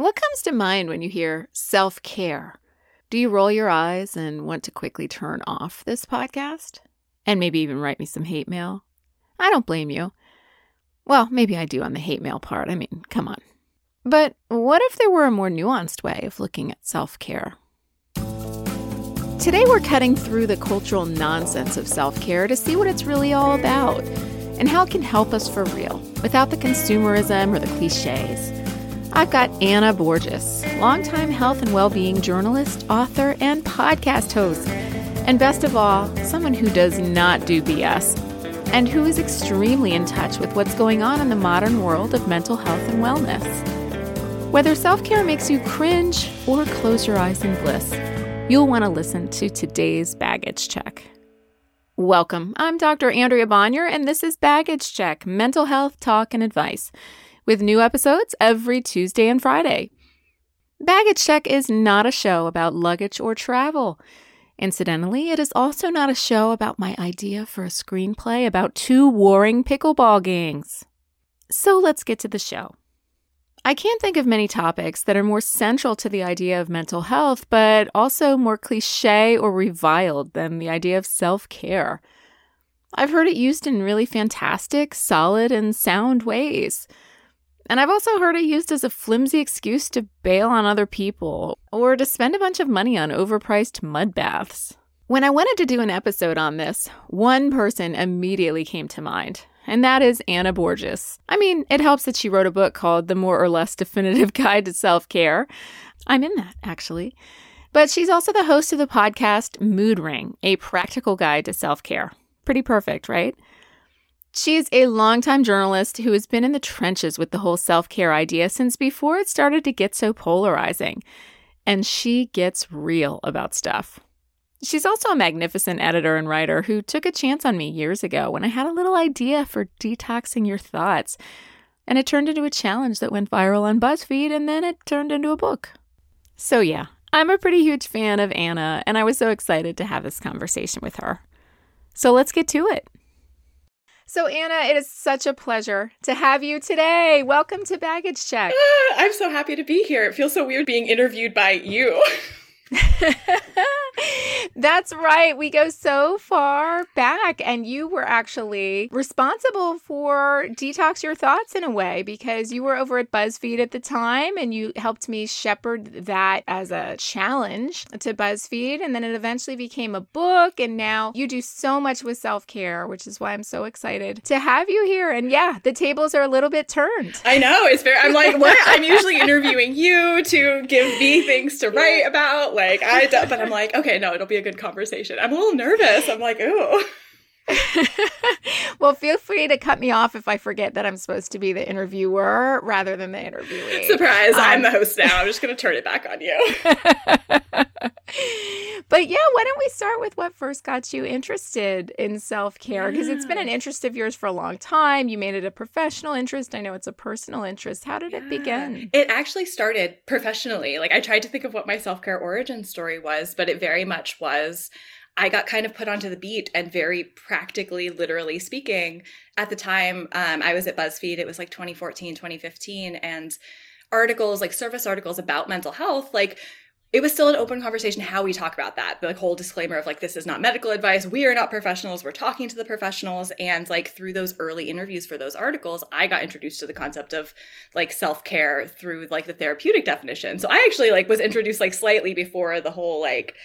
What comes to mind when you hear self care? Do you roll your eyes and want to quickly turn off this podcast? And maybe even write me some hate mail? I don't blame you. Well, maybe I do on the hate mail part. I mean, come on. But what if there were a more nuanced way of looking at self care? Today, we're cutting through the cultural nonsense of self care to see what it's really all about and how it can help us for real without the consumerism or the cliches. I've got Anna Borges, longtime health and well being journalist, author, and podcast host. And best of all, someone who does not do BS and who is extremely in touch with what's going on in the modern world of mental health and wellness. Whether self care makes you cringe or close your eyes in bliss, you'll want to listen to today's baggage check. Welcome. I'm Dr. Andrea Bonior, and this is Baggage Check Mental Health Talk and Advice with new episodes every Tuesday and Friday. Baggage Check is not a show about luggage or travel. Incidentally, it is also not a show about my idea for a screenplay about two warring pickleball gangs. So let's get to the show. I can't think of many topics that are more central to the idea of mental health, but also more cliche or reviled than the idea of self care. I've heard it used in really fantastic, solid, and sound ways. And I've also heard it used as a flimsy excuse to bail on other people or to spend a bunch of money on overpriced mud baths. When I wanted to do an episode on this, one person immediately came to mind, and that is Anna Borges. I mean, it helps that she wrote a book called The More or Less Definitive Guide to Self Care. I'm in that, actually. But she's also the host of the podcast Mood Ring, a practical guide to self care. Pretty perfect, right? She's a longtime journalist who has been in the trenches with the whole self care idea since before it started to get so polarizing. And she gets real about stuff. She's also a magnificent editor and writer who took a chance on me years ago when I had a little idea for detoxing your thoughts. And it turned into a challenge that went viral on BuzzFeed, and then it turned into a book. So, yeah, I'm a pretty huge fan of Anna, and I was so excited to have this conversation with her. So, let's get to it. So, Anna, it is such a pleasure to have you today. Welcome to Baggage Check. Ah, I'm so happy to be here. It feels so weird being interviewed by you. That's right. We go so far back, and you were actually responsible for Detox Your Thoughts in a way because you were over at BuzzFeed at the time and you helped me shepherd that as a challenge to BuzzFeed. And then it eventually became a book. And now you do so much with self care, which is why I'm so excited to have you here. And yeah, the tables are a little bit turned. I know. It's very, I'm like, what? I'm usually interviewing you to give me things to write about. Like, I, don't but I'm like, okay, no, it'll be a good conversation. I'm a little nervous. I'm like, ooh. well, feel free to cut me off if I forget that I'm supposed to be the interviewer rather than the interviewee. Surprise, um, I'm the host now. I'm just going to turn it back on you. but yeah, why don't we start with what first got you interested in self care? Because yeah. it's been an interest of yours for a long time. You made it a professional interest. I know it's a personal interest. How did yeah. it begin? It actually started professionally. Like I tried to think of what my self care origin story was, but it very much was I got kind of put onto the beat and very practically, literally speaking, at the time um, I was at BuzzFeed, it was like 2014, 2015, and articles, like service articles about mental health, like it was still an open conversation how we talk about that. The whole disclaimer of like, this is not medical advice. We are not professionals. We're talking to the professionals. And like through those early interviews for those articles, I got introduced to the concept of like self care through like the therapeutic definition. So I actually like was introduced like slightly before the whole like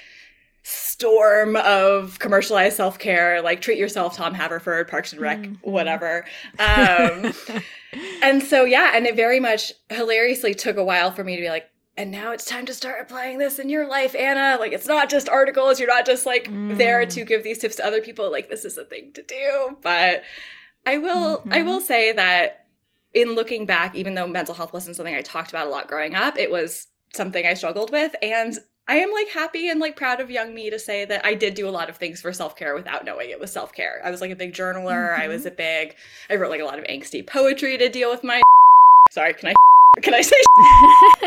storm of commercialized self care, like treat yourself, Tom Haverford, Parks and Rec, mm-hmm. whatever. Um, and so, yeah, and it very much hilariously took a while for me to be like, and now it's time to start applying this in your life, Anna. Like, it's not just articles. You're not just like mm. there to give these tips to other people. Like, this is a thing to do. But I will, mm-hmm. I will say that in looking back, even though mental health wasn't something I talked about a lot growing up, it was something I struggled with. And I am like happy and like proud of young me to say that I did do a lot of things for self care without knowing it was self care. I was like a big journaler. Mm-hmm. I was mm-hmm. a big, I wrote like a lot of angsty poetry to deal with my. Sorry, can I? Can I say?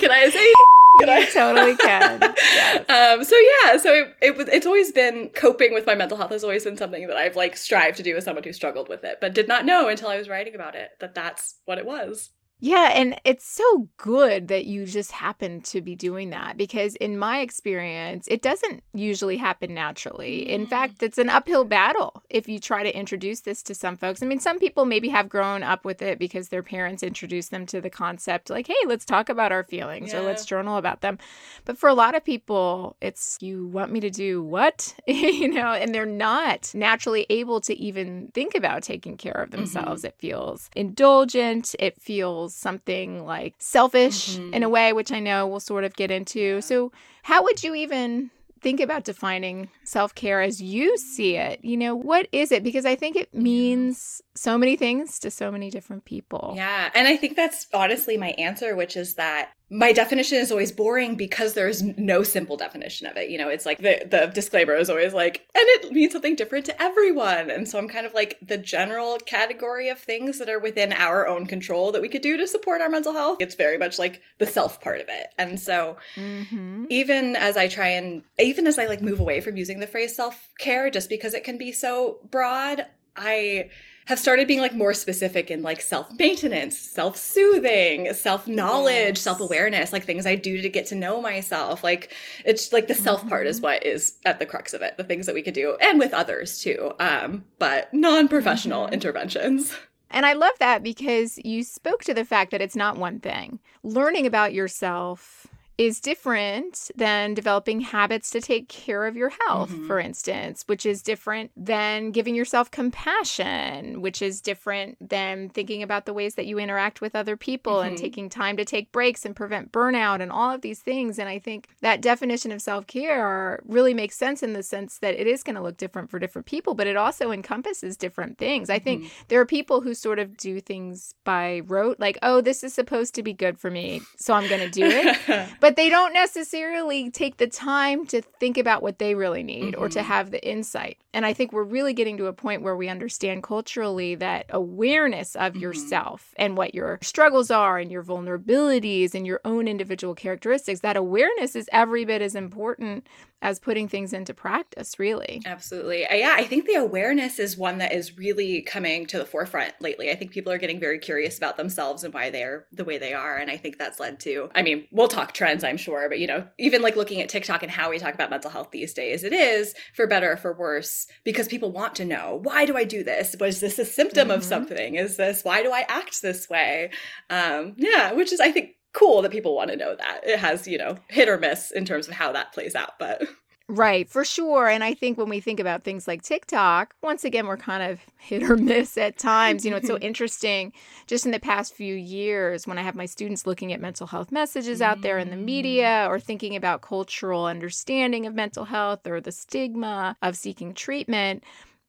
can I say? Can I? totally can. Yes. Um, so yeah, so it, it was. It's always been coping with my mental health has always been something that I've like strived to do as someone who struggled with it, but did not know until I was writing about it that that's what it was. Yeah, and it's so good that you just happen to be doing that because, in my experience, it doesn't usually happen naturally. In mm. fact, it's an uphill battle if you try to introduce this to some folks. I mean, some people maybe have grown up with it because their parents introduced them to the concept, like, hey, let's talk about our feelings yeah. or let's journal about them. But for a lot of people, it's, you want me to do what? you know, and they're not naturally able to even think about taking care of themselves. Mm-hmm. It feels indulgent, it feels something like selfish mm-hmm. in a way, which I know we'll sort of get into. So, how would you even think about defining self care as you see it? You know, what is it? Because I think it means so many things to so many different people. Yeah. And I think that's honestly my answer, which is that my definition is always boring because there's no simple definition of it. You know, it's like the, the disclaimer is always like, and it means something different to everyone. And so I'm kind of like the general category of things that are within our own control that we could do to support our mental health. It's very much like the self part of it. And so mm-hmm. even as I try and, even as I like move away from using the phrase self care, just because it can be so broad, I have started being like more specific in like self maintenance, self soothing, self knowledge, yes. self awareness, like things I do to get to know myself. Like it's like the self mm-hmm. part is mm-hmm. what is at the crux of it, the things that we could do and with others too. Um, but non professional mm-hmm. interventions. And I love that because you spoke to the fact that it's not one thing. Learning about yourself is different than developing habits to take care of your health, mm-hmm. for instance, which is different than giving yourself compassion, which is different than thinking about the ways that you interact with other people mm-hmm. and taking time to take breaks and prevent burnout and all of these things. And I think that definition of self care really makes sense in the sense that it is going to look different for different people, but it also encompasses different things. I think mm-hmm. there are people who sort of do things by rote, like, oh, this is supposed to be good for me, so I'm going to do it. but they don't necessarily take the time to think about what they really need mm-hmm. or to mm-hmm. have the insight. And I think we're really getting to a point where we understand culturally that awareness of mm-hmm. yourself and what your struggles are and your vulnerabilities and your own individual characteristics, that awareness is every bit as important as putting things into practice, really. Absolutely. Uh, yeah, I think the awareness is one that is really coming to the forefront lately. I think people are getting very curious about themselves and why they're the way they are. And I think that's led to, I mean, we'll talk trends, I'm sure, but you know, even like looking at TikTok and how we talk about mental health these days, it is for better or for worse because people want to know why do I do this? Was this a symptom mm-hmm. of something? Is this why do I act this way? Um, yeah, which is, I think, cool that people want to know that. It has, you know, hit or miss in terms of how that plays out, but Right, for sure. And I think when we think about things like TikTok, once again, we're kind of hit or miss at times. You know, it's so interesting just in the past few years when I have my students looking at mental health messages out there in the mm. media or thinking about cultural understanding of mental health or the stigma of seeking treatment.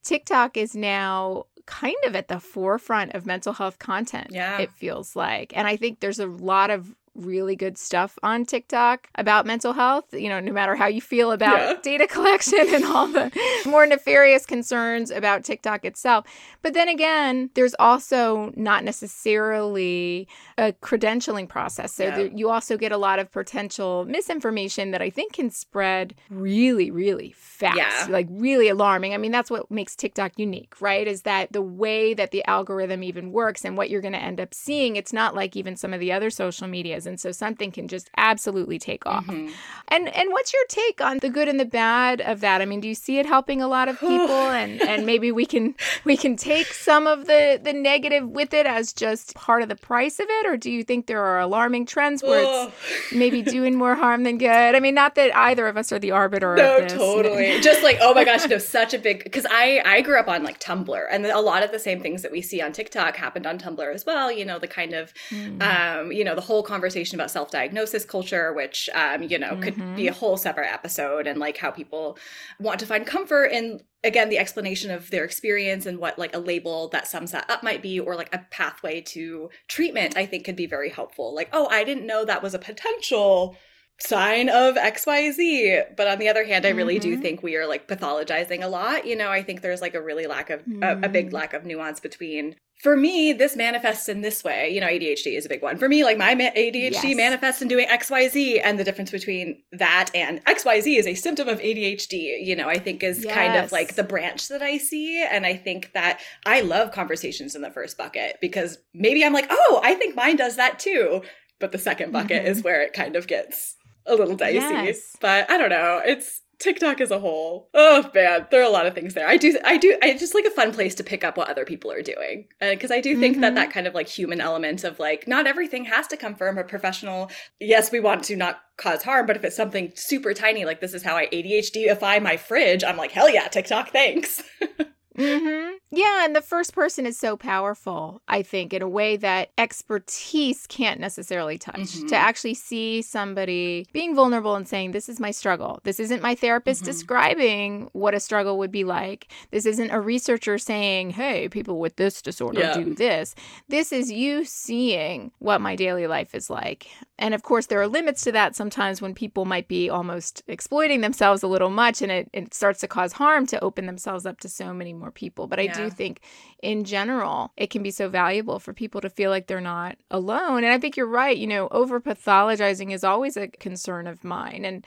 TikTok is now kind of at the forefront of mental health content. Yeah. It feels like. And I think there's a lot of really good stuff on TikTok about mental health, you know, no matter how you feel about yeah. data collection and all the more nefarious concerns about TikTok itself. But then again, there's also not necessarily a credentialing process. So yeah. there, you also get a lot of potential misinformation that I think can spread really, really fast, yeah. like really alarming. I mean, that's what makes TikTok unique, right? Is that the way that the algorithm even works and what you're going to end up seeing, it's not like even some of the other social medias and so something can just absolutely take off. Mm-hmm. And and what's your take on the good and the bad of that? I mean, do you see it helping a lot of people and and maybe we can we can take some of the the negative with it as just part of the price of it or do you think there are alarming trends where it's maybe doing more harm than good? I mean, not that either of us are the arbiter no, of this. totally. just like, oh my gosh, you know, such a big cuz I I grew up on like Tumblr and a lot of the same things that we see on TikTok happened on Tumblr as well, you know, the kind of mm. um, you know, the whole conversation conversation about self-diagnosis culture which um, you know mm-hmm. could be a mm-hmm. whole separate episode and like how people want to find comfort in again the explanation of their experience and what like a label that sums that up might be or like a pathway to treatment i think could be very helpful like oh i didn't know that was a potential sign of xyz but on the other hand i really mm-hmm. do think we are like pathologizing a lot you know i think there's like a really lack of mm-hmm. a, a, big mm-hmm. lack of nuance between for me, this manifests in this way. You know, ADHD is a big one. For me, like my ADHD yes. manifests in doing XYZ, and the difference between that and XYZ is a symptom of ADHD, you know, I think is yes. kind of like the branch that I see. And I think that I love conversations in the first bucket because maybe I'm like, oh, I think mine does that too. But the second bucket mm-hmm. is where it kind of gets a little dicey. Yes. But I don't know. It's TikTok as a whole. Oh man, there are a lot of things there. I do, I do, I just like a fun place to pick up what other people are doing, because I do think mm-hmm. that that kind of like human element of like not everything has to come from a professional. Yes, we want to not cause harm, but if it's something super tiny, like this is how I ADHDify my fridge, I'm like hell yeah, TikTok, thanks. mm-hmm. Yeah, and the first person is so powerful, I think, in a way that expertise can't necessarily touch. Mm-hmm. To actually see somebody being vulnerable and saying, This is my struggle. This isn't my therapist mm-hmm. describing what a struggle would be like. This isn't a researcher saying, Hey, people with this disorder yeah. do this. This is you seeing what my daily life is like. And of course, there are limits to that sometimes when people might be almost exploiting themselves a little much and it, it starts to cause harm to open themselves up to so many more people. But I yeah. do think in general, it can be so valuable for people to feel like they're not alone. And I think you're right. You know, over pathologizing is always a concern of mine. And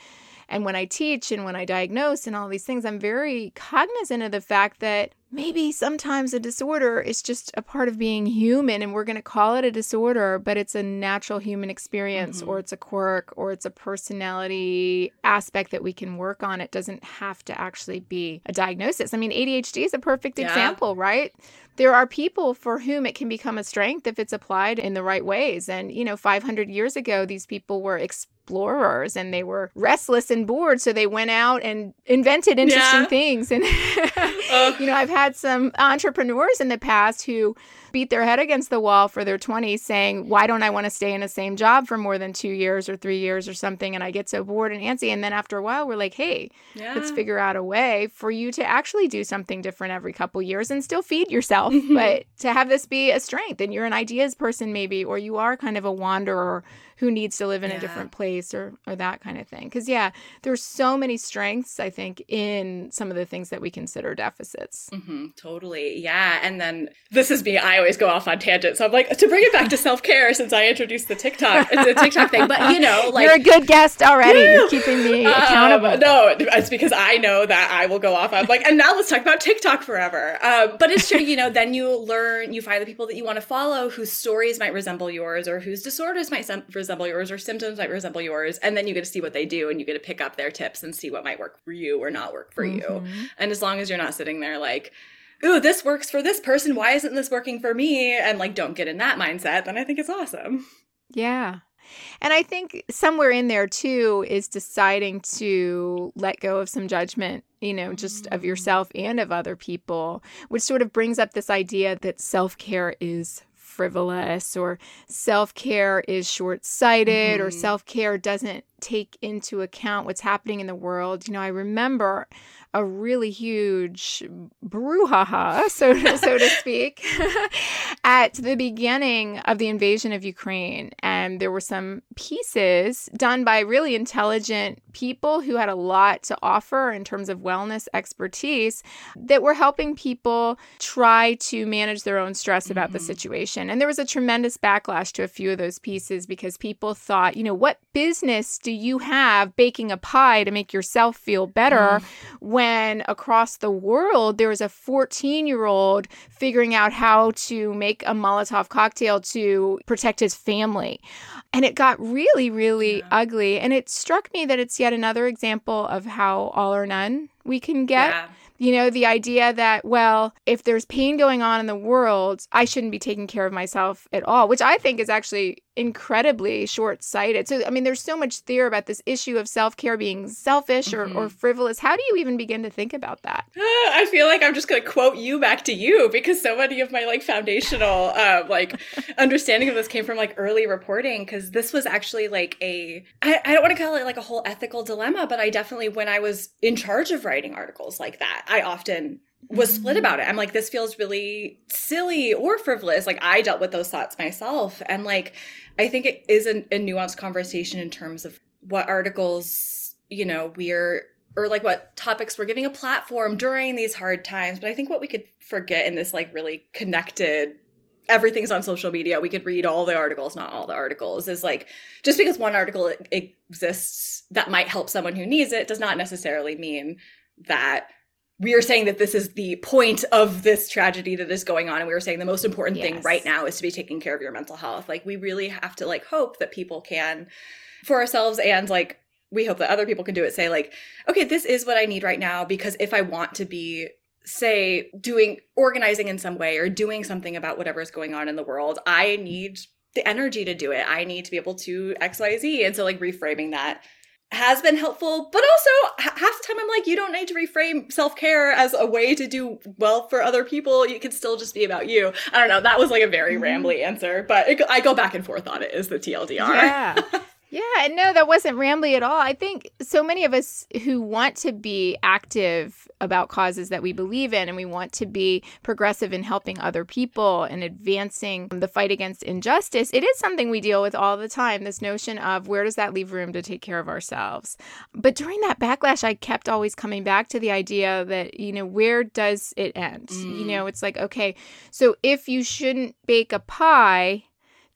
and when I teach and when I diagnose and all these things, I'm very cognizant of the fact that maybe sometimes a disorder is just a part of being human and we're going to call it a disorder, but it's a natural human experience mm-hmm. or it's a quirk or it's a personality aspect that we can work on. It doesn't have to actually be a diagnosis. I mean, ADHD is a perfect yeah. example, right? There are people for whom it can become a strength if it's applied in the right ways. And, you know, 500 years ago, these people were explorers and they were restless and bored. So they went out and invented interesting yeah. things. And, you know, I've had some entrepreneurs in the past who beat their head against the wall for their 20s saying, Why don't I want to stay in the same job for more than two years or three years or something? And I get so bored and antsy. And then after a while, we're like, Hey, yeah. let's figure out a way for you to actually do something different every couple years and still feed yourself, mm-hmm. but to have this be a strength. And you're an ideas person, maybe, or you are kind of a wanderer who needs to live in yeah. a different place or or that kind of thing because yeah there's so many strengths i think in some of the things that we consider deficits mm-hmm, totally yeah and then this is me i always go off on tangents. So i'm like to bring it back to self-care since i introduced the tiktok the tiktok thing. But you know like you're a good guest already. You're keeping me um, accountable. um, no it's because i know that i will go off. I'm like and now let's talk about tiktok forever. Um, but it's true you know then you learn you find the people that you want to follow whose stories might resemble yours or whose disorders might resemble resemble yours or symptoms might resemble yours. And then you get to see what they do and you get to pick up their tips and see what might work for you or not work for mm-hmm. you and as long as you're not sitting there like ooh this works for this person why isn't this working for me and like don't get in that mindset then i think it's awesome yeah and I think somewhere in there too is deciding to let go of some judgment, you know, just of mm. yourself and of other people, which sort of brings up this idea that self care is frivolous or self care is short sighted mm-hmm. or self care doesn't take into account what's happening in the world. You know, I remember a really huge brouhaha, so to, so to speak, at the beginning of the invasion of Ukraine. And there were some pieces done by really intelligent people who had a lot to offer in terms of wellness expertise that were helping people try to manage their own stress about mm-hmm. the situation. And there was a tremendous backlash to a few of those pieces because people thought, you know, what business do you have baking a pie to make yourself feel better mm. when across the world there was a 14 year old figuring out how to make a Molotov cocktail to protect his family? And it got really, really yeah. ugly. And it struck me that it's yet another example of how all or none we can get. Yeah. You know, the idea that, well, if there's pain going on in the world, I shouldn't be taking care of myself at all, which I think is actually incredibly short sighted. So, I mean, there's so much theory about this issue of self care being selfish or, mm-hmm. or frivolous. How do you even begin to think about that? I feel like I'm just going to quote you back to you because so many of my like foundational, uh, like understanding of this came from like early reporting because this was actually like a, I, I don't want to call it like a whole ethical dilemma, but I definitely, when I was in charge of writing articles like that, I often was split about it. I'm like, this feels really silly or frivolous. Like I dealt with those thoughts myself. And like, I think it is a, a nuanced conversation in terms of what articles, you know, we're, or like what topics we're giving a platform during these hard times. But I think what we could forget in this like really connected everything's on social media. We could read all the articles, not all the articles. Is like just because one article exists that might help someone who needs it does not necessarily mean that we are saying that this is the point of this tragedy that is going on and we were saying the most important yes. thing right now is to be taking care of your mental health. Like we really have to like hope that people can for ourselves and like we hope that other people can do it say like okay this is what i need right now because if i want to be say doing organizing in some way or doing something about whatever is going on in the world i need the energy to do it. I need to be able to xyz and so like reframing that has been helpful, but also half the time I'm like, you don't need to reframe self care as a way to do well for other people. You can still just be about you. I don't know. That was like a very mm-hmm. rambly answer, but it, I go back and forth on it. Is the TLDR? Yeah. Yeah, and no, that wasn't rambly at all. I think so many of us who want to be active about causes that we believe in and we want to be progressive in helping other people and advancing the fight against injustice, it is something we deal with all the time. This notion of where does that leave room to take care of ourselves? But during that backlash, I kept always coming back to the idea that, you know, where does it end? Mm. You know, it's like, okay, so if you shouldn't bake a pie,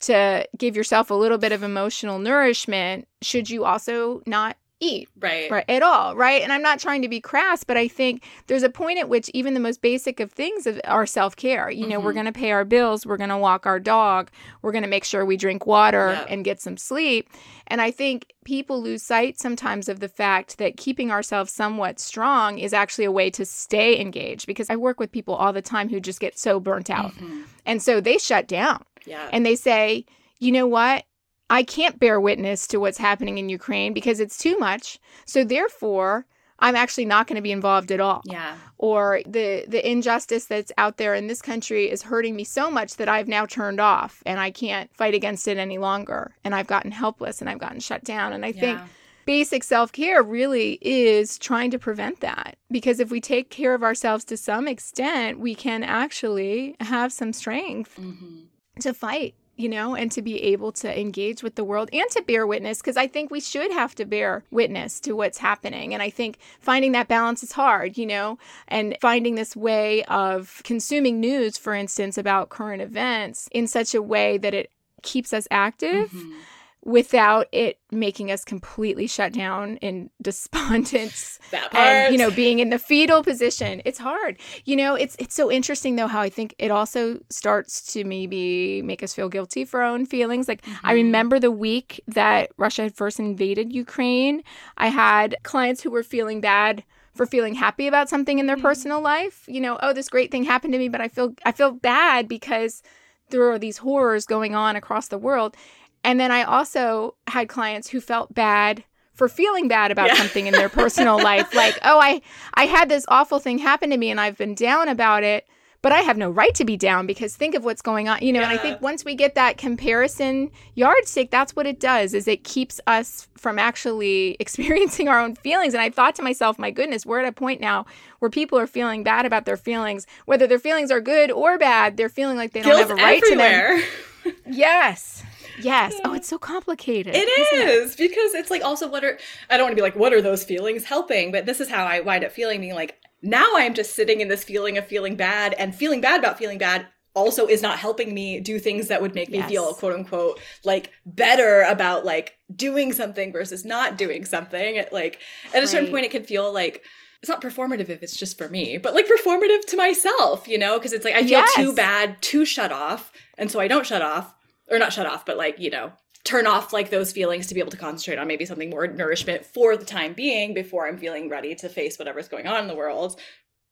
to give yourself a little bit of emotional nourishment, should you also not eat right right at all right and i'm not trying to be crass but i think there's a point at which even the most basic of things of are self-care you know mm-hmm. we're going to pay our bills we're going to walk our dog we're going to make sure we drink water yep. and get some sleep and i think people lose sight sometimes of the fact that keeping ourselves somewhat strong is actually a way to stay engaged because i work with people all the time who just get so burnt out mm-hmm. and so they shut down yeah. And they say, you know what? I can't bear witness to what's happening in Ukraine because it's too much. So therefore, I'm actually not going to be involved at all. Yeah. Or the the injustice that's out there in this country is hurting me so much that I've now turned off and I can't fight against it any longer and I've gotten helpless and I've gotten shut down and I yeah. think basic self-care really is trying to prevent that because if we take care of ourselves to some extent, we can actually have some strength. Mm-hmm to fight you know, and to be able to engage with the world and to bear witness because I think we should have to bear witness to what's happening. And I think finding that balance is hard, you know, and finding this way of consuming news, for instance, about current events in such a way that it keeps us active. Mm-hmm without it making us completely shut down in despondence and you know being in the fetal position. It's hard. You know it's it's so interesting though how i think it also starts to maybe make us feel guilty for our own feelings. Like mm-hmm. i remember the week that russia had first invaded ukraine i had clients who were feeling bad for feeling happy about something in their mm-hmm. personal life. You know oh this great thing happened to me but i feel i feel bad because there are these horrors going on across the world and then I also had clients who felt bad for feeling bad about yeah. something in their personal life like, "Oh, I I had this awful thing happen to me and I've been down about it, but I have no right to be down because think of what's going on." You know, yeah. and I think once we get that comparison yardstick, that's what it does is it keeps us from actually experiencing our own feelings. And I thought to myself, "My goodness, we're at a point now where people are feeling bad about their feelings, whether their feelings are good or bad, they're feeling like they don't have a right everywhere. to them." yes. Yes. Oh, it's so complicated. It is it? because it's like also what are I don't want to be like what are those feelings helping, but this is how I wind up feeling being like now I am just sitting in this feeling of feeling bad and feeling bad about feeling bad also is not helping me do things that would make me yes. feel quote unquote like better about like doing something versus not doing something. It, like at a certain point it can feel like it's not performative if it's just for me, but like performative to myself, you know, because it's like I feel yes. too bad to shut off, and so I don't shut off or not shut off, but like, you know, turn off like those feelings to be able to concentrate on maybe something more nourishment for the time being before I'm feeling ready to face whatever's going on in the world.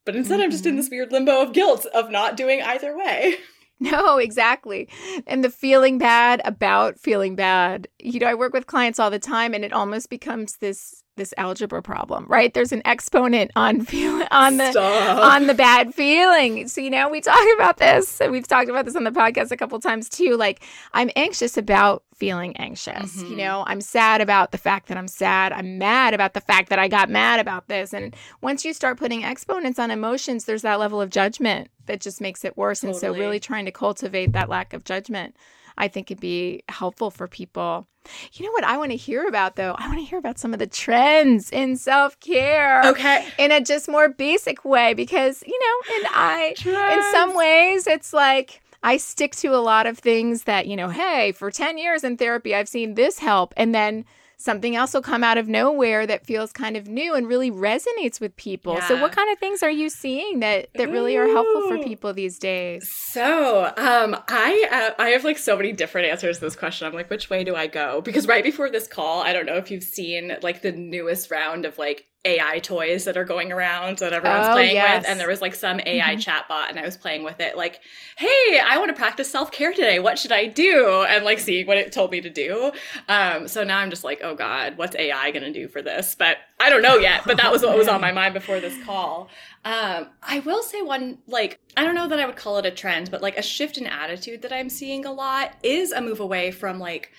But instead, mm-hmm. I'm just in mm-hmm. this weird limbo of guilt of not doing either way. No, exactly. And the feeling bad about feeling bad. You know, I work with clients all the time and it almost becomes this this algebra problem, right? There's an exponent on feel on the Stop. on the bad feeling. So you know, we talk about this, and we've talked about this on the podcast a couple times too. Like, I'm anxious about feeling anxious. Mm-hmm. You know, I'm sad about the fact that I'm sad. I'm mad about the fact that I got mad about this. And once you start putting exponents on emotions, there's that level of judgment that just makes it worse. Totally. And so, really trying to cultivate that lack of judgment I think it'd be helpful for people. You know what I want to hear about though? I want to hear about some of the trends in self care. Okay. In a just more basic way because, you know, and I, trends. in some ways, it's like, I stick to a lot of things that, you know, hey, for 10 years in therapy, I've seen this help. And then something else will come out of nowhere that feels kind of new and really resonates with people. Yeah. So what kind of things are you seeing that that really are helpful for people these days? So, um I uh, I have like so many different answers to this question. I'm like which way do I go? Because right before this call, I don't know if you've seen like the newest round of like AI toys that are going around that everyone's oh, playing yes. with. And there was like some AI mm-hmm. chatbot and I was playing with it, like, hey, I want to practice self care today. What should I do? And like seeing what it told me to do. Um, so now I'm just like, oh God, what's AI going to do for this? But I don't know yet. But that was what was on my mind before this call. Um, I will say one, like, I don't know that I would call it a trend, but like a shift in attitude that I'm seeing a lot is a move away from like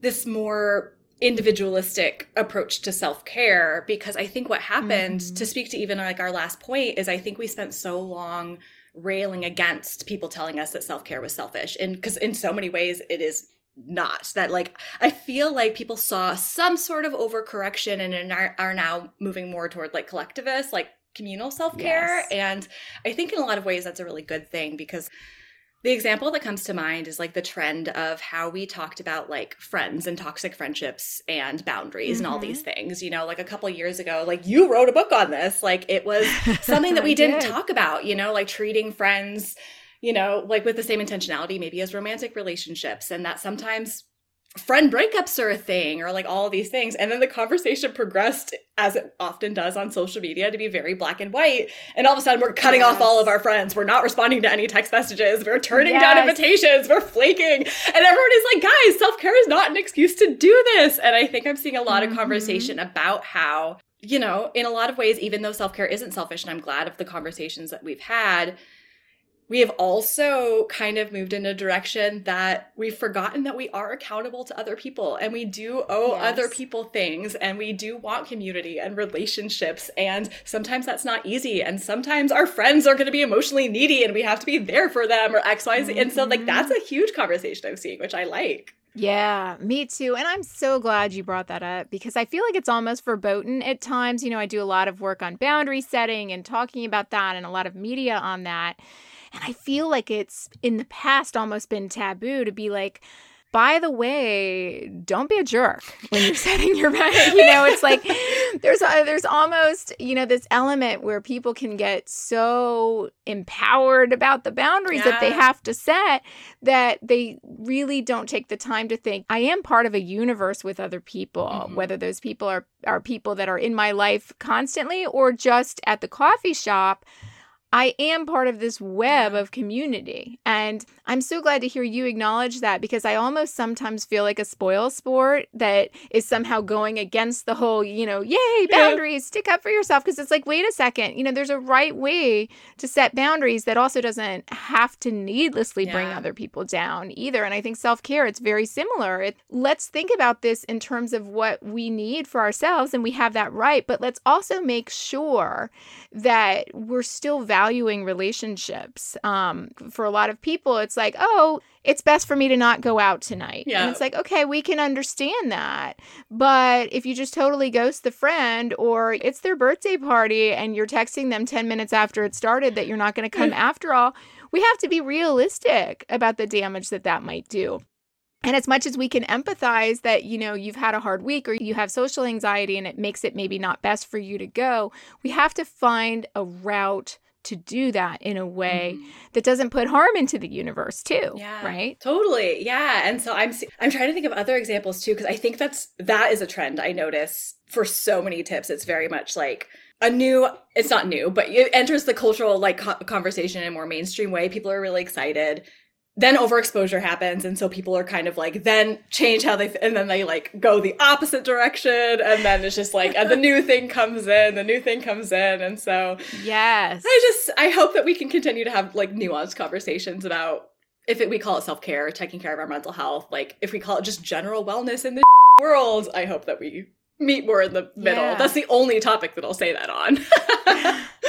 this more individualistic approach to self-care because i think what happened mm-hmm. to speak to even like our last point is i think we spent so long railing against people telling us that self-care was selfish and because in so many ways it is not that like i feel like people saw some sort of overcorrection and are, are now moving more toward like collectivist like communal self-care yes. and i think in a lot of ways that's a really good thing because the example that comes to mind is like the trend of how we talked about like friends and toxic friendships and boundaries mm-hmm. and all these mm-hmm. things. You know, like a couple years ago, like you wrote a book on this. Like it was something that we didn't did. talk about, you know, like treating friends, you know, like with the same intentionality maybe as romantic relationships and that sometimes friend breakups are a thing or like all these things. And then the conversation progressed as it often does on social media to be very black and white. And all of a sudden we're cutting yes. off all of our friends. We're not responding to any text messages. We're turning yes. down invitations. We're flaking. And everyone is like guys self-care is not an excuse to do this. And i think i'm seeing a lot mm-hmm. of conversation about how you know in a lot of ways even though self-care isn't selfish and i'm glad of the conversations that we've had we have also kind of moved in a direction that we've forgotten that we are accountable to other people and we do owe yes. other people things and we do want community and relationships and sometimes that's not easy and sometimes our friends are going to be emotionally needy and we have to be there for them or xyz mm-hmm. and so like that's a huge conversation i'm seeing which i like yeah, me too. And I'm so glad you brought that up because I feel like it's almost verboten at times. You know, I do a lot of work on boundary setting and talking about that and a lot of media on that. And I feel like it's in the past almost been taboo to be like, by the way, don't be a jerk when you're setting your boundaries. You know, it's like there's a, there's almost you know this element where people can get so empowered about the boundaries yeah. that they have to set that they really don't take the time to think. I am part of a universe with other people, mm-hmm. whether those people are are people that are in my life constantly or just at the coffee shop I am part of this web of community. And I'm so glad to hear you acknowledge that because I almost sometimes feel like a spoil sport that is somehow going against the whole, you know, yay, boundaries, yeah. stick up for yourself. Because it's like, wait a second, you know, there's a right way to set boundaries that also doesn't have to needlessly yeah. bring other people down either. And I think self care, it's very similar. It, let's think about this in terms of what we need for ourselves, and we have that right. But let's also make sure that we're still valuable valuing relationships. Um, for a lot of people, it's like, oh, it's best for me to not go out tonight. Yeah. And it's like, okay, we can understand that. But if you just totally ghost the friend or it's their birthday party and you're texting them 10 minutes after it started that you're not going to come after all, we have to be realistic about the damage that that might do. And as much as we can empathize that, you know, you've had a hard week or you have social anxiety and it makes it maybe not best for you to go, we have to find a route to do that in a way mm-hmm. that doesn't put harm into the universe too yeah right? totally yeah and so i'm i'm trying to think of other examples too because i think that's that is a trend i notice for so many tips. It's very much like a new it's not new but it enters the cultural like conversation in a more mainstream way. People are really excited then overexposure happens and so people are kind of like then change how they and then they like go the opposite direction and then it's just like and the new thing comes in the new thing comes in and so yes. I just i hope that we can continue to have like nuanced conversations about if it, we call it self-care taking care of our mental health like if we call it just general wellness in the world i hope that we meet more in the middle. Yeah. that's the only topic that i'll say that on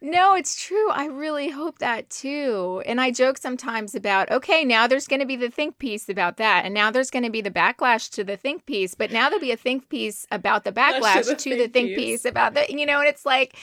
no, it's true. I really hope that too. And I joke sometimes about, okay, now there's going to be the think piece about that. And now there's going to be the backlash to the think piece. But now there'll be a think piece about the backlash to the, to think, the think piece. piece about the, you know, and it's like,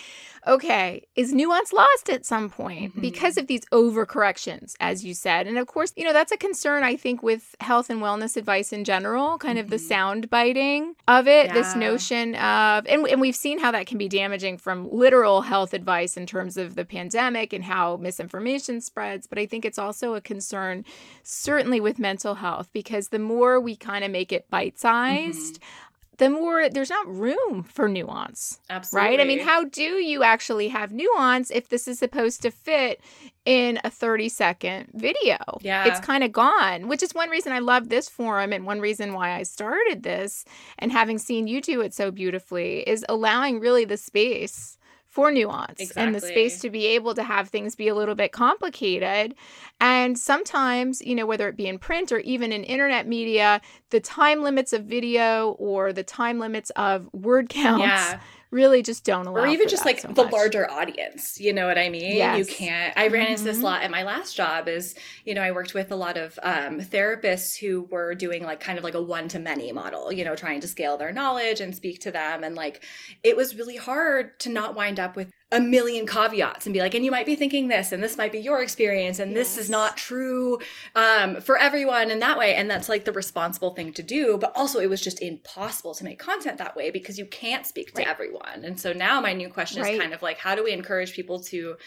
okay, is nuance lost at some point mm-hmm. because of these overcorrections, as you said? And of course, you know, that's a concern, I think, with health and wellness advice in general, kind mm-hmm. of the mm-hmm. sound biting of it, yeah. this notion of, and, and we've seen how that can be damaging from literal health advice in terms of the pandemic and how misinformation spreads. But I think it's also a concern, certainly with mental health, because the more we kind of make it bite sized, mm-hmm the more there's not room for nuance. Absolutely. Right? I mean, how do you actually have nuance if this is supposed to fit in a 30 second video? Yeah. It's kind of gone, which is one reason I love this forum and one reason why I started this and having seen you do it so beautifully is allowing really the space for nuance exactly. and the space to be able to have things be a little bit complicated. And sometimes, you know, whether it be in print or even in internet media, the time limits of video or the time limits of word counts. Yeah really just don't allow or even just like so the larger audience you know what i mean yes. you can't i ran mm-hmm. into this a mm-hmm. lot at my last job is you know i worked with a lot of um, therapists who were doing like kind of like a one to many model you know trying to scale their knowledge and speak to them and like it was really hard to not wind up with a million caveats and be like, and you might be thinking this, and this might be your experience, and yes. this is not true um, for everyone in that way. And that's like the responsible thing to do. But also, it was just impossible to make content that way because you can't speak to right. everyone. And so now my new question right. is kind of like, how do we encourage people to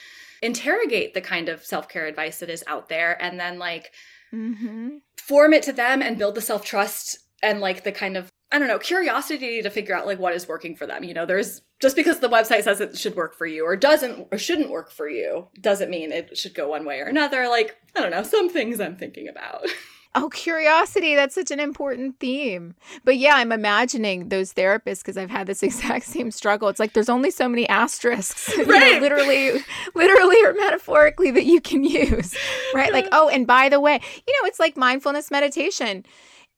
interrogate the kind of self care advice that is out there and then like mm-hmm. form it to them and build the self trust and like the kind of I don't know, curiosity to figure out like what is working for them. You know, there's just because the website says it should work for you or doesn't or shouldn't work for you doesn't mean it should go one way or another. Like, I don't know, some things I'm thinking about. Oh, curiosity. That's such an important theme. But yeah, I'm imagining those therapists because I've had this exact same struggle. It's like there's only so many asterisks, right. you know, literally, literally or metaphorically that you can use. Right. Like, oh, and by the way, you know, it's like mindfulness meditation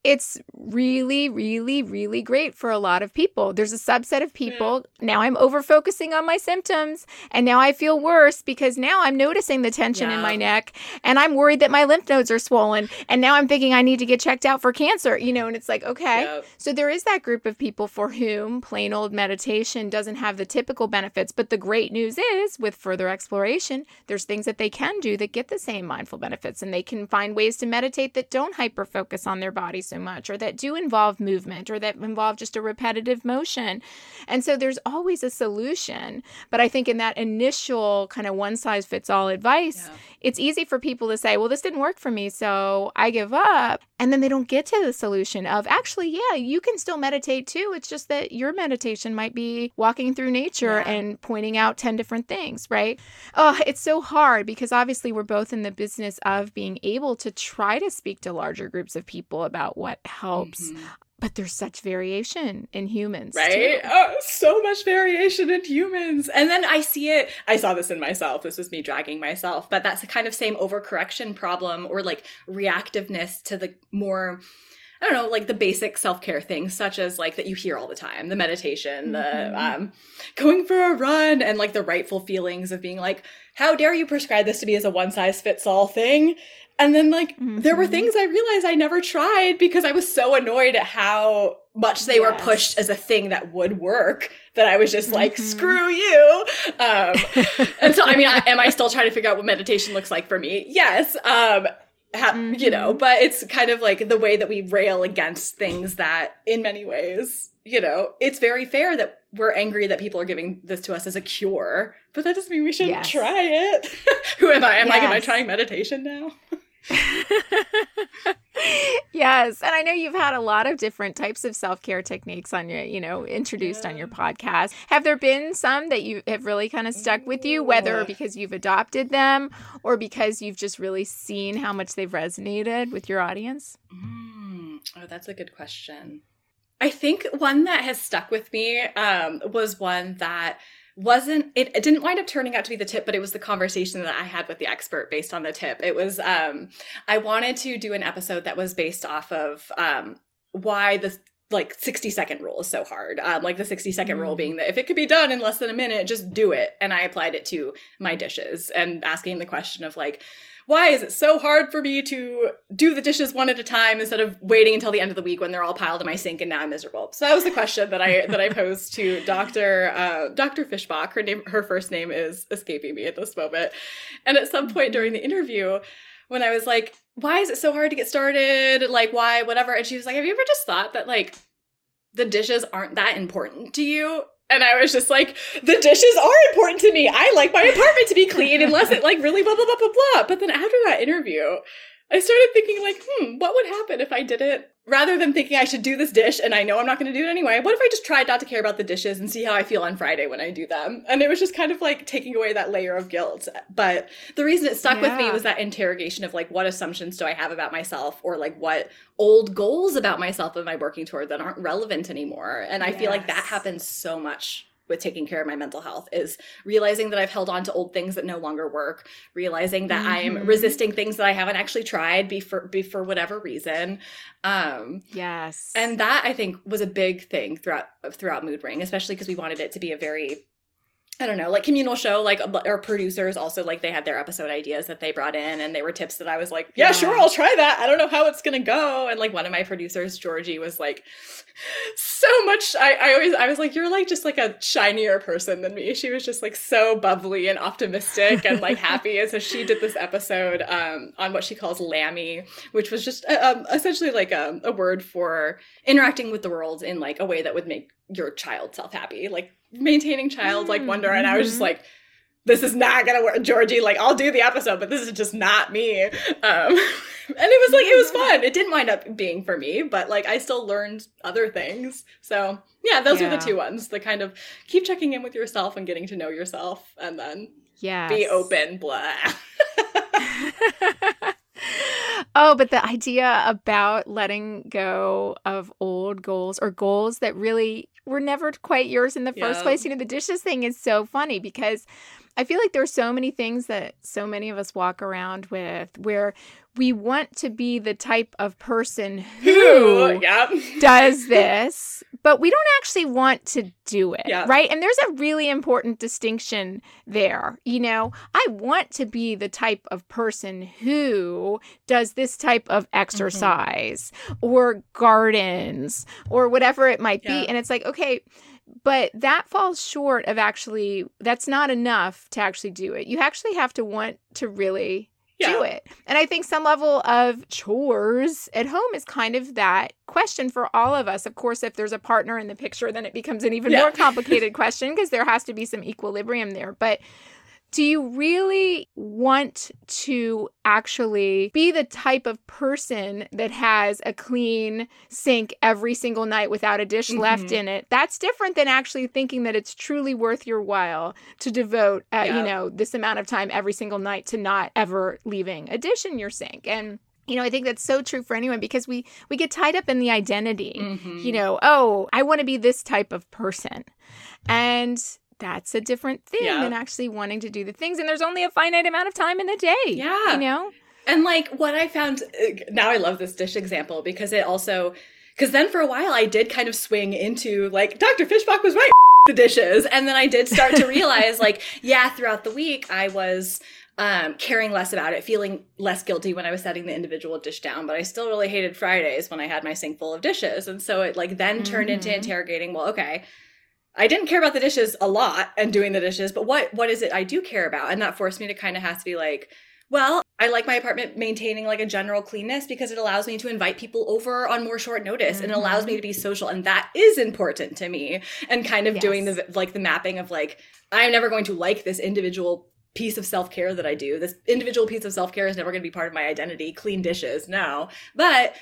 it's really, really, really great for a lot of people. There's a subset of people. Now I'm over focusing on my symptoms and now I feel worse because now I'm noticing the tension yeah. in my neck and I'm worried that my lymph nodes are swollen. And now I'm thinking I need to get checked out for cancer, you know, and it's like, okay. Yep. So there is that group of people for whom plain old meditation doesn't have the typical benefits. But the great news is with further exploration, there's things that they can do that get the same mindful benefits and they can find ways to meditate that don't hyper focus on their body so much or that do involve movement or that involve just a repetitive motion. And so there's always a solution. But I think in that initial kind of one size fits all advice, yeah. it's easy for people to say, well, this didn't work for me, so I give up. And then they don't get to the solution of actually, yeah, you can still meditate too. It's just that your meditation might be walking through nature yeah. and pointing out 10 different things, right? Oh, it's so hard because obviously we're both in the business of being able to try to speak to larger groups of people about what helps. Mm-hmm. But there's such variation in humans. Right? Oh, so much variation in humans. And then I see it, I saw this in myself. This was me dragging myself, but that's the kind of same overcorrection problem or like reactiveness to the more I don't know, like the basic self care things, such as like that you hear all the time the meditation, the mm-hmm. um, going for a run, and like the rightful feelings of being like, how dare you prescribe this to me as a one size fits all thing? And then, like, mm-hmm. there were things I realized I never tried because I was so annoyed at how much they yes. were pushed as a thing that would work that I was just like, mm-hmm. screw you. Um, and so, I mean, I, am I still trying to figure out what meditation looks like for me? Yes. Um, ha- mm-hmm. You know, but it's kind of like the way that we rail against things that, in many ways, you know, it's very fair that we're angry that people are giving this to us as a cure, but that doesn't mean we shouldn't yes. try it. Who am I? Am yes. I, am I trying meditation now? yes and i know you've had a lot of different types of self-care techniques on your you know introduced yeah. on your podcast have there been some that you have really kind of stuck with you whether because you've adopted them or because you've just really seen how much they've resonated with your audience mm. oh that's a good question i think one that has stuck with me um, was one that wasn't it, it didn't wind up turning out to be the tip but it was the conversation that i had with the expert based on the tip. It was um i wanted to do an episode that was based off of um why the like 60 second rule is so hard. Um, like the 60 second mm. rule being that if it could be done in less than a minute just do it. And i applied it to my dishes and asking the question of like why is it so hard for me to do the dishes one at a time instead of waiting until the end of the week when they're all piled in my sink and now I'm miserable? So that was the question that I that I posed to Dr. Uh, Dr. Fishbach. Her name her first name is escaping me at this moment. And at some point during the interview, when I was like, why is it so hard to get started? Like, why, whatever. And she was like, have you ever just thought that, like, the dishes aren't that important to you? And I was just like, the dishes are important to me. I like my apartment to be clean unless it like really blah blah blah blah blah. But then after that interview, I started thinking like, hmm, what would happen if I did it rather than thinking I should do this dish and I know I'm not going to do it anyway? What if I just tried not to care about the dishes and see how I feel on Friday when I do them? And it was just kind of like taking away that layer of guilt. But the reason it stuck yeah. with me was that interrogation of like, what assumptions do I have about myself or like what old goals about myself am I working toward that aren't relevant anymore? And I yes. feel like that happens so much with taking care of my mental health is realizing that I've held on to old things that no longer work, realizing that mm-hmm. I'm resisting things that I haven't actually tried before, be for whatever reason. Um, yes. And that I think was a big thing throughout throughout Mood Ring, especially because we wanted it to be a very I don't know, like communal show, like our producers also like they had their episode ideas that they brought in, and they were tips that I was like, yeah, yeah, sure, I'll try that. I don't know how it's gonna go. And like one of my producers, Georgie, was like, so much. I, I always I was like, you're like just like a shinier person than me. She was just like so bubbly and optimistic and like happy. And so she did this episode um, on what she calls Lammy, which was just uh, um, essentially like a, um, a word for interacting with the world in like a way that would make your child self happy, like maintaining childlike mm-hmm. wonder. And I was just mm-hmm. like, this is not gonna work, Georgie. Like, I'll do the episode, but this is just not me. Um, and it was like, it was fun. It didn't wind up being for me, but like, I still learned other things. So, yeah, those yeah. were the two ones the kind of keep checking in with yourself and getting to know yourself, and then yeah, be open, blah. oh, but the idea about letting go of old goals or goals that really were never quite yours in the first place. You know, the dishes thing is so funny because I feel like there's so many things that so many of us walk around with where we want to be the type of person who yep. does this, but we don't actually want to do it. Yep. Right. And there's a really important distinction there. You know, I want to be the type of person who does this type of mm-hmm. exercise mm-hmm. or gardens or whatever it might be. And it's like, okay, but that falls short of actually that's not enough to actually do it you actually have to want to really yeah. do it and i think some level of chores at home is kind of that question for all of us of course if there's a partner in the picture then it becomes an even yeah. more complicated question because there has to be some equilibrium there but do you really want to actually be the type of person that has a clean sink every single night without a dish mm-hmm. left in it? That's different than actually thinking that it's truly worth your while to devote, uh, you know, this amount of time every single night to not ever leaving a dish in your sink. And you know i think that's so true for anyone because we we get tied up in the identity mm-hmm. you know oh i want to be this type of person and that's a different thing yeah. than actually wanting to do the things. And there's only a finite amount of time in the day. Yeah. You know? And like what I found uh, now, I love this dish example because it also, because then for a while I did kind of swing into like, Dr. Fishbach was right, the dishes. And then I did start to realize, like, yeah, throughout the week I was um, caring less about it, feeling less guilty when I was setting the individual dish down, but I still really hated Fridays when I had my sink full of dishes. And so it like then turned mm-hmm. into interrogating, well, okay, I didn't care about the dishes a lot and doing the dishes, but what what is it I do care about? And that forced me to kind of have to be like, well, I like my apartment maintaining like a general cleanness because it allows me to invite people over on more short notice mm-hmm. and allows me to be social and that is important to me and kind of yes. doing the like the mapping of like I'm never going to like this individual piece of self-care that I do. This individual piece of self-care is never going to be part of my identity. Clean dishes, no. But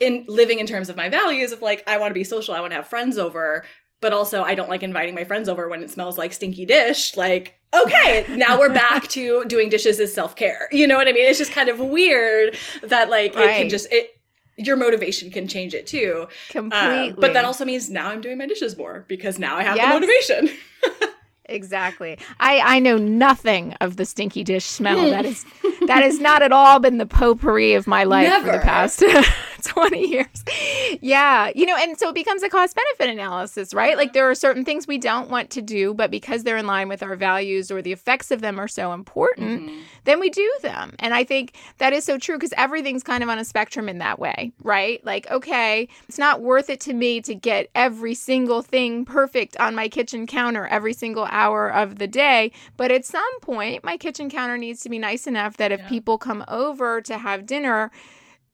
in living in terms of my values of like I want to be social, I want to have friends over, but also I don't like inviting my friends over when it smells like stinky dish. Like, okay, now we're back to doing dishes as self care. You know what I mean? It's just kind of weird that like right. it can just it your motivation can change it too. Completely. Uh, but that also means now I'm doing my dishes more because now I have yes. the motivation. exactly. I I know nothing of the stinky dish smell. that is that has not at all been the potpourri of my life Never. for the past 20 years. Yeah. You know, and so it becomes a cost benefit analysis, right? Like there are certain things we don't want to do, but because they're in line with our values or the effects of them are so important, mm-hmm. then we do them. And I think that is so true because everything's kind of on a spectrum in that way, right? Like, okay, it's not worth it to me to get every single thing perfect on my kitchen counter every single hour of the day. But at some point, my kitchen counter needs to be nice enough that if yeah. people come over to have dinner,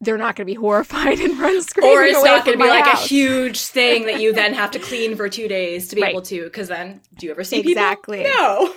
they're not going to be horrified and run screaming. Or it's not going to be like house. a huge thing that you then have to clean for two days to be right. able to. Because then, do you ever see exactly? People? No.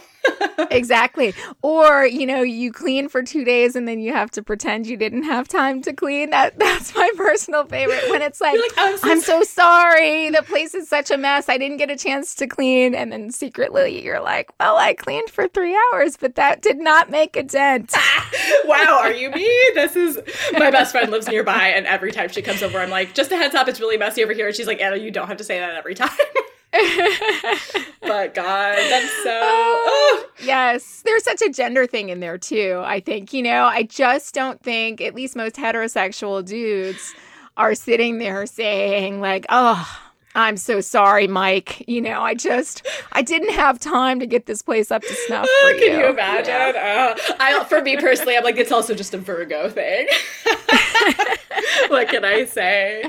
Exactly. Or, you know, you clean for 2 days and then you have to pretend you didn't have time to clean. That that's my personal favorite when it's like, like oh, I'm, so, I'm so sorry. The place is such a mess. I didn't get a chance to clean and then secretly you're like, "Well, I cleaned for 3 hours, but that did not make a dent." wow, are you me? This is my best friend lives nearby and every time she comes over I'm like, "Just a heads up, it's really messy over here." And she's like, "Anna, you don't have to say that every time." but God, that's so. Oh, yes, there's such a gender thing in there too. I think you know. I just don't think, at least most heterosexual dudes, are sitting there saying like, "Oh, I'm so sorry, Mike. You know, I just I didn't have time to get this place up to snuff for you. Can you imagine? Yeah. Uh, I, for me personally, I'm like it's also just a Virgo thing. what can I say?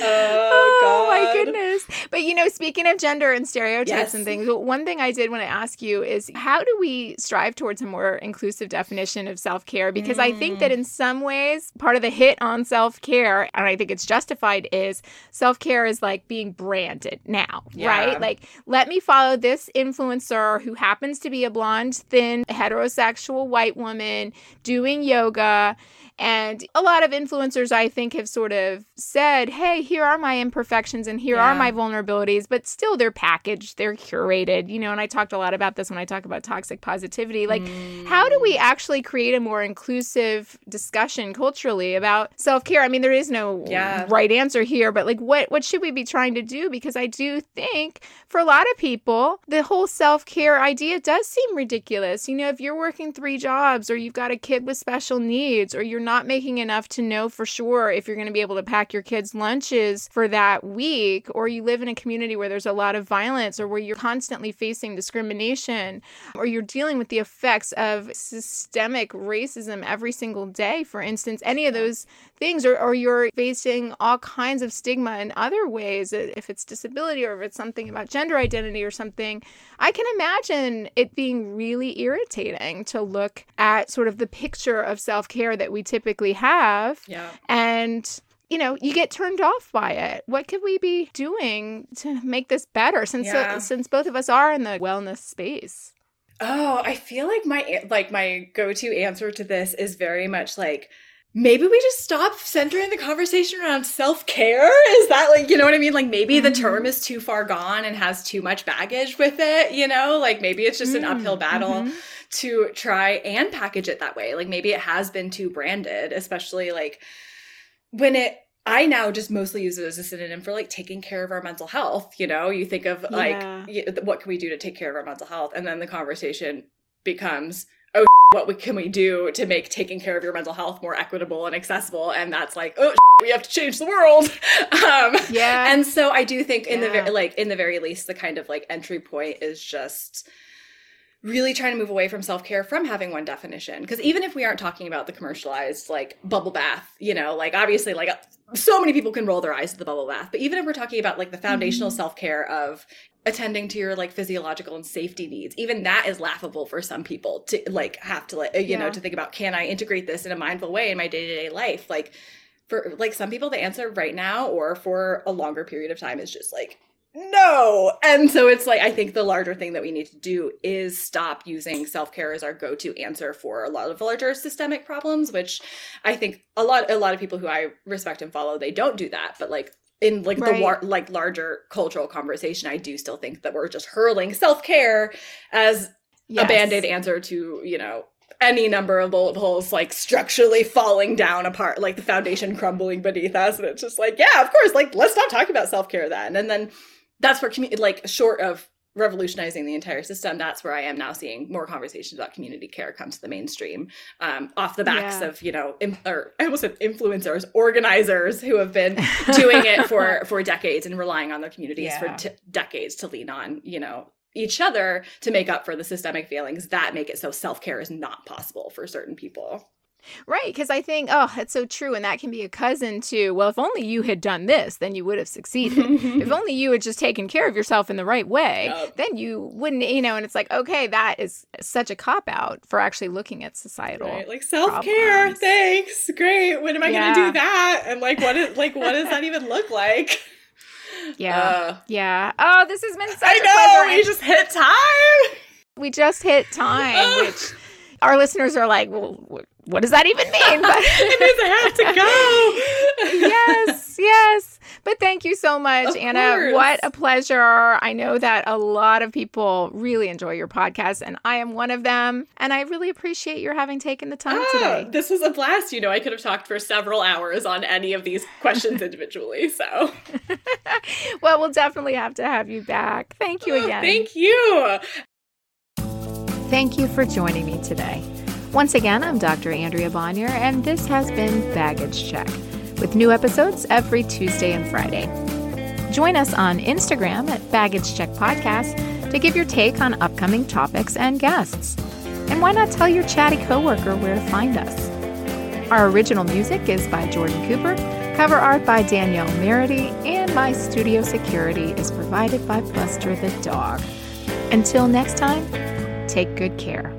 Oh, oh my goodness! But you know, speaking of gender and stereotypes yes. and things, one thing I did want to ask you is how do we strive towards a more inclusive definition of self care? Because mm. I think that mm. in some ways, part of the hit on self care, and I think it's justified, is self care is like being branded now, yeah. right? Like, let me follow this influencer who happens to be a blonde, thin, heterosexual white woman doing yoga and a lot of influencers, I think, have sort of said, hey, here are my imperfections and here yeah. are my vulnerabilities, but still they're packaged, they're curated, you know. And I talked a lot about this when I talk about toxic positivity. Like, mm. how do we mm. actually create a more inclusive discussion culturally about self care? I mean, there is no yeah. right answer here, but like, what, what should we be trying to do? Because I do think for a lot of people, the whole self care idea does seem ridiculous. You know, if you're working three jobs or you've got a kid with special needs or you're not making enough to know for sure if you're going to be able to pack your kids' lunches for that week, or you live in a community where there's a lot of violence, or where you're constantly facing discrimination, or you're dealing with the effects of systemic racism every single day, for instance, any of those things, or, or you're facing all kinds of stigma in other ways, if it's disability or if it's something about gender identity or something, I can imagine it being really irritating to look at sort of the picture of self care that we typically typically have. Yeah. And you know, you get turned off by it. What could we be doing to make this better since yeah. uh, since both of us are in the wellness space? Oh, I feel like my like my go-to answer to this is very much like maybe we just stop centering the conversation around self-care is that like you know what i mean like maybe mm-hmm. the term is too far gone and has too much baggage with it you know like maybe it's just mm-hmm. an uphill battle mm-hmm to try and package it that way. Like maybe it has been too branded, especially like when it I now just mostly use it as a synonym for like taking care of our mental health. You know, you think of like, yeah. what can we do to take care of our mental health? And then the conversation becomes, oh, what can we do to make taking care of your mental health more equitable and accessible? And that's like, oh, we have to change the world. Um, yeah. And so I do think in yeah. the like in the very least, the kind of like entry point is just really trying to move away from self-care from having one definition because even if we aren't talking about the commercialized like bubble bath you know like obviously like so many people can roll their eyes at the bubble bath but even if we're talking about like the foundational mm-hmm. self-care of attending to your like physiological and safety needs even that is laughable for some people to like have to like you yeah. know to think about can i integrate this in a mindful way in my day-to-day life like for like some people the answer right now or for a longer period of time is just like no. And so it's like I think the larger thing that we need to do is stop using self-care as our go-to answer for a lot of larger systemic problems, which I think a lot a lot of people who I respect and follow, they don't do that. But like in like right. the war, like larger cultural conversation, I do still think that we're just hurling self-care as yes. a band-aid answer to, you know, any number of bullet holes like structurally falling down apart, like the foundation crumbling beneath us. And it's just like, yeah, of course, like let's stop talking about self-care then. And then that's where community like short of revolutionizing the entire system, that's where I am now seeing more conversations about community care come to the mainstream um, off the backs yeah. of, you know, Im- or I almost said influencers, organizers who have been doing it for, for decades and relying on their communities yeah. for t- decades to lean on, you know, each other to make up for the systemic failings that make it so self-care is not possible for certain people. Right, because I think, oh, that's so true. And that can be a cousin to, well, if only you had done this, then you would have succeeded. if only you had just taken care of yourself in the right way, yep. then you wouldn't, you know, and it's like, okay, that is such a cop out for actually looking at societal. Right. Like self care, thanks. Great. When am I yeah. gonna do that? And like what is like what does that even look like? Yeah. Uh, yeah. Oh, this has been such I know. We just hit time. We just hit time, which our listeners are like, well, what does that even mean? But it means I have to go. yes, yes. But thank you so much, of Anna. Course. What a pleasure. I know that a lot of people really enjoy your podcast, and I am one of them. And I really appreciate your having taken the time ah, today. This was a blast. You know, I could have talked for several hours on any of these questions individually. So, well, we'll definitely have to have you back. Thank you again. thank you. Thank you for joining me today. Once again, I'm Dr. Andrea Bonior, and this has been Baggage Check, with new episodes every Tuesday and Friday. Join us on Instagram at Baggage Check Podcast to give your take on upcoming topics and guests. And why not tell your chatty coworker where to find us? Our original music is by Jordan Cooper, cover art by Danielle Merity, and my studio security is provided by Buster the dog. Until next time, take good care.